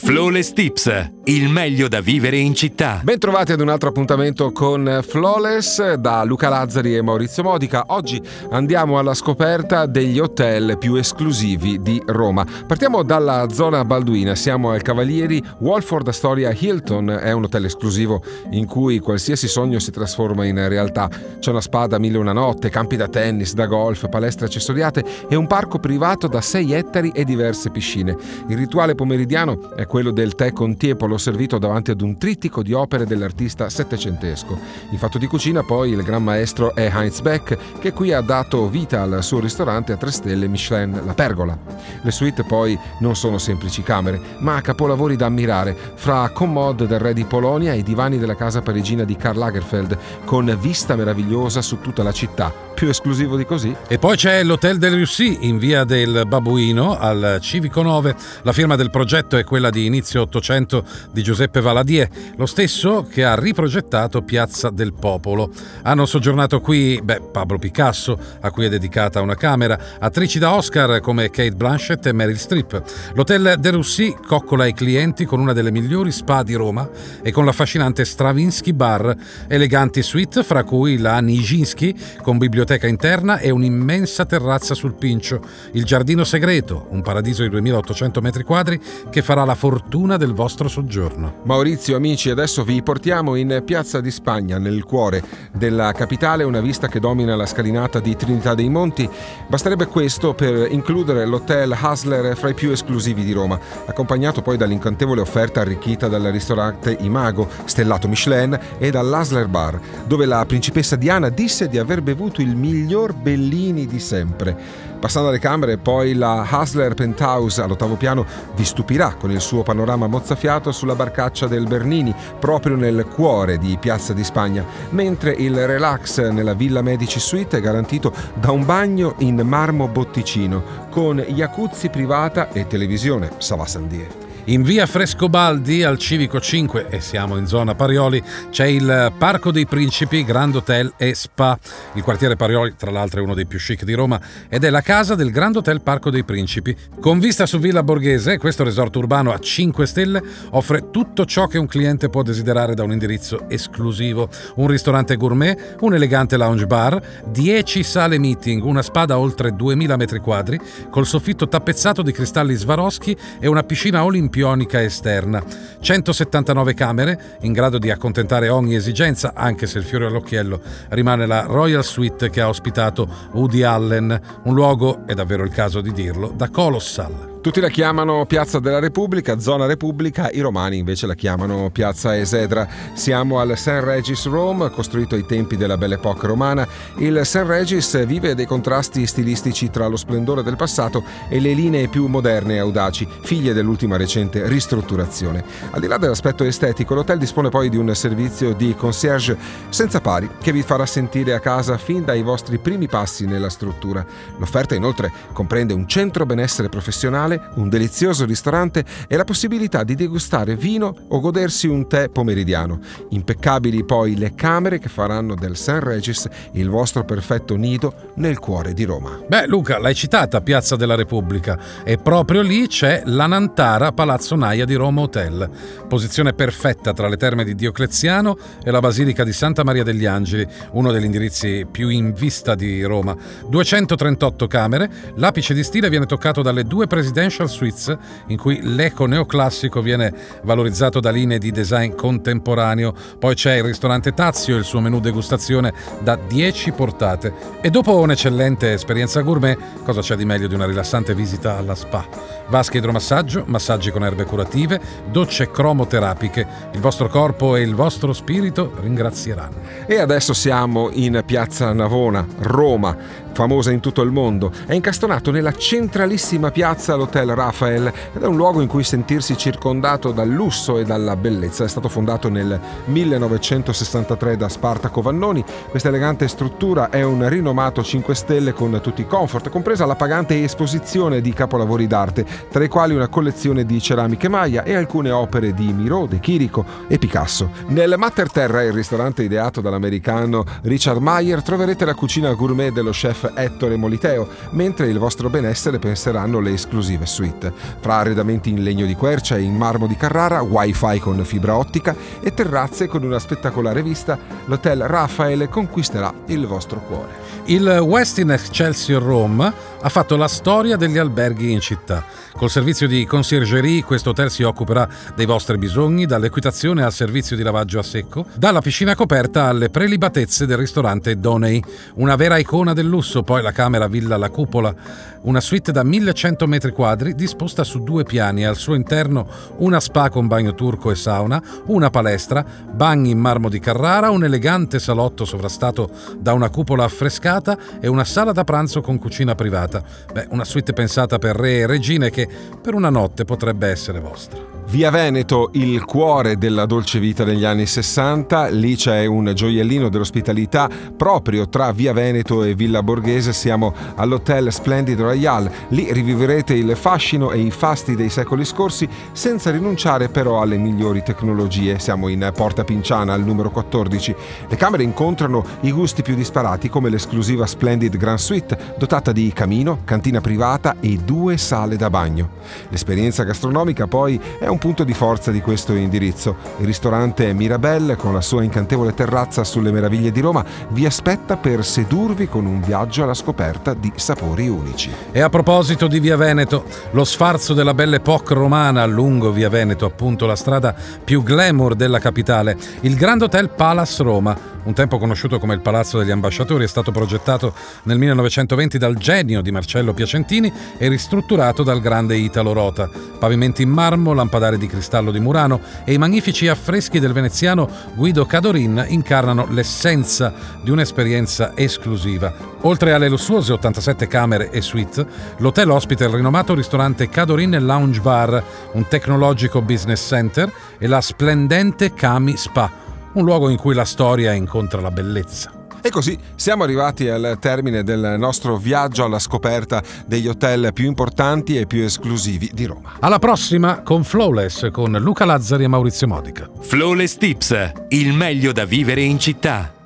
Flawless Tips, il meglio da vivere in città. Bentrovati ad un altro appuntamento con Flawless da Luca Lazzari e Maurizio Modica. Oggi andiamo alla scoperta degli hotel più esclusivi di Roma. Partiamo dalla zona balduina, siamo al Cavalieri Walford Astoria Hilton, è un hotel esclusivo in cui qualsiasi sogno si trasforma in realtà. C'è una spada mille una notte, campi da tennis, da golf, palestre accessoriate e un parco privato da 6 ettari e diverse piscine. Il rituale pomeridiano è quello del tè con tiepolo servito davanti ad un trittico di opere dell'artista settecentesco. In fatto di cucina poi il gran maestro è Heinz Beck che qui ha dato vita al suo ristorante a tre stelle Michelin La Pergola. Le suite poi non sono semplici camere, ma capolavori da ammirare, fra commode del re di Polonia e i divani della casa parigina di Karl Lagerfeld, con vista meravigliosa su tutta la città. Più esclusivo di così? E poi c'è l'Hotel del Russie in via del Babuino al Civico 9. La firma del progetto è quella di di inizio Ottocento di Giuseppe Valadier, lo stesso che ha riprogettato Piazza del Popolo. Hanno soggiornato qui beh, Pablo Picasso, a cui è dedicata una camera, attrici da Oscar come Kate Blanchett e Meryl Streep. L'Hotel de Russie coccola i clienti con una delle migliori spa di Roma e con l'affascinante Stravinsky Bar, eleganti suite fra cui la Nijinsky con biblioteca interna e un'immensa terrazza sul Pincio, il Giardino Segreto, un paradiso di 2800 metri quadri che farà la fortuna fortuna del vostro soggiorno. Maurizio, amici, adesso vi portiamo in Piazza di Spagna, nel cuore della capitale, una vista che domina la scalinata di Trinità dei Monti. Basterebbe questo per includere l'hotel Hasler fra i più esclusivi di Roma, accompagnato poi dall'incantevole offerta arricchita dal ristorante Imago, stellato Michelin, e dall'Hasler Bar, dove la principessa Diana disse di aver bevuto il miglior Bellini di sempre. Passando alle camere, poi la Hasler Penthouse all'ottavo piano vi stupirà con il suo panorama mozzafiato sulla barcaccia del Bernini, proprio nel cuore di Piazza di Spagna, mentre il relax nella Villa Medici Suite è garantito da un bagno in marmo botticino, con jacuzzi privata e televisione, ça va sans dire. In via Frescobaldi al Civico 5, e siamo in zona Parioli, c'è il Parco dei Principi, Grand Hotel e Spa. Il quartiere Parioli, tra l'altro, è uno dei più chic di Roma ed è la casa del Grand Hotel Parco dei Principi. Con vista su Villa Borghese, questo resort urbano a 5 stelle offre tutto ciò che un cliente può desiderare da un indirizzo esclusivo. Un ristorante gourmet, un elegante lounge bar, 10 sale meeting, una spa da oltre 2000 metri quadri, col soffitto tappezzato di cristalli Swarovski e una piscina olimpica campionica esterna. 179 camere in grado di accontentare ogni esigenza, anche se il fiore all'occhiello rimane la Royal Suite che ha ospitato Woody Allen, un luogo, è davvero il caso di dirlo, da colossal. Tutti la chiamano Piazza della Repubblica, Zona Repubblica, i romani invece la chiamano Piazza Esedra. Siamo al St. Regis Rome, costruito ai tempi della Belle Époque romana. Il St. Regis vive dei contrasti stilistici tra lo splendore del passato e le linee più moderne e audaci, figlie dell'ultima recente ristrutturazione. Al di là dell'aspetto estetico, l'hotel dispone poi di un servizio di concierge senza pari che vi farà sentire a casa fin dai vostri primi passi nella struttura. L'offerta inoltre comprende un centro benessere professionale un delizioso ristorante e la possibilità di degustare vino o godersi un tè pomeridiano. Impeccabili poi le camere che faranno del St. Regis il vostro perfetto nido nel cuore di Roma. Beh, Luca, l'hai citata Piazza della Repubblica e proprio lì c'è la Nantara Palazzo Naia di Roma Hotel, posizione perfetta tra le terme di Diocleziano e la Basilica di Santa Maria degli Angeli, uno degli indirizzi più in vista di Roma. 238 camere, l'apice di stile viene toccato dalle due presidenti Residential Suites, in cui l'eco neoclassico viene valorizzato da linee di design contemporaneo. Poi c'è il ristorante Tazio e il suo menù degustazione da 10 portate. E dopo un'eccellente esperienza gourmet, cosa c'è di meglio di una rilassante visita alla spa? Vasche idromassaggio, massaggi con erbe curative, docce cromoterapiche. Il vostro corpo e il vostro spirito ringrazieranno. E adesso siamo in Piazza Navona, Roma famosa in tutto il mondo. È incastonato nella centralissima piazza l'Hotel Rafael ed è un luogo in cui sentirsi circondato dal lusso e dalla bellezza. È stato fondato nel 1963 da Spartaco Vannoni. Questa elegante struttura è un rinomato 5 stelle con tutti i comfort, compresa la pagante esposizione di capolavori d'arte, tra i quali una collezione di ceramiche Maya e alcune opere di Miro, De Chirico e Picasso. Nel Matter Terra, il ristorante ideato dall'americano Richard Meyer, troverete la cucina gourmet dello chef Ettore Moliteo, mentre il vostro benessere penseranno le esclusive suite. Fra arredamenti in legno di quercia e in marmo di Carrara, wifi con fibra ottica e terrazze con una spettacolare vista, l'hotel Rafael conquisterà il vostro cuore. Il Westin Excelsior Rome ha fatto la storia degli alberghi in città. Col servizio di conciergerie questo hotel si occuperà dei vostri bisogni, dall'equitazione al servizio di lavaggio a secco, dalla piscina coperta alle prelibatezze del ristorante Doney, una vera icona del lusso, poi la camera Villa La Cupola, una suite da 1100 metri quadri disposta su due piani e al suo interno una spa con bagno turco e sauna, una palestra, bagni in marmo di Carrara, un elegante salotto sovrastato da una cupola affrescata e una sala da pranzo con cucina privata. Beh, una suite pensata per re e regine che per una notte potrebbe essere vostra. Via Veneto, il cuore della dolce vita degli anni 60, lì c'è un gioiellino dell'ospitalità proprio tra Via Veneto e Villa Borghese, siamo all'Hotel Splendid Royal, lì rivivrete il fascino e i fasti dei secoli scorsi senza rinunciare però alle migliori tecnologie, siamo in Porta Pinciana al numero 14. Le camere incontrano i gusti più disparati come l'esclusiva Splendid Grand Suite dotata di camino, cantina privata e due sale da bagno. L'esperienza gastronomica poi è un un punto di forza di questo indirizzo. Il ristorante Mirabelle, con la sua incantevole terrazza sulle meraviglie di Roma, vi aspetta per sedurvi con un viaggio alla scoperta di sapori unici. E a proposito di Via Veneto, lo sfarzo della Belle Époque romana lungo Via Veneto, appunto la strada più glamour della capitale, il Grand Hotel Palace Roma un tempo conosciuto come il Palazzo degli Ambasciatori, è stato progettato nel 1920 dal genio di Marcello Piacentini e ristrutturato dal grande Italo Rota. Pavimenti in marmo, lampadari di cristallo di Murano e i magnifici affreschi del veneziano Guido Cadorin incarnano l'essenza di un'esperienza esclusiva. Oltre alle lussuose 87 camere e suite, l'hotel ospita il rinomato ristorante Cadorin Lounge Bar, un tecnologico business center e la splendente Kami Spa un luogo in cui la storia incontra la bellezza. E così siamo arrivati al termine del nostro viaggio alla scoperta degli hotel più importanti e più esclusivi di Roma. Alla prossima con Flawless con Luca Lazzari e Maurizio Modica. Flawless Tips, il meglio da vivere in città.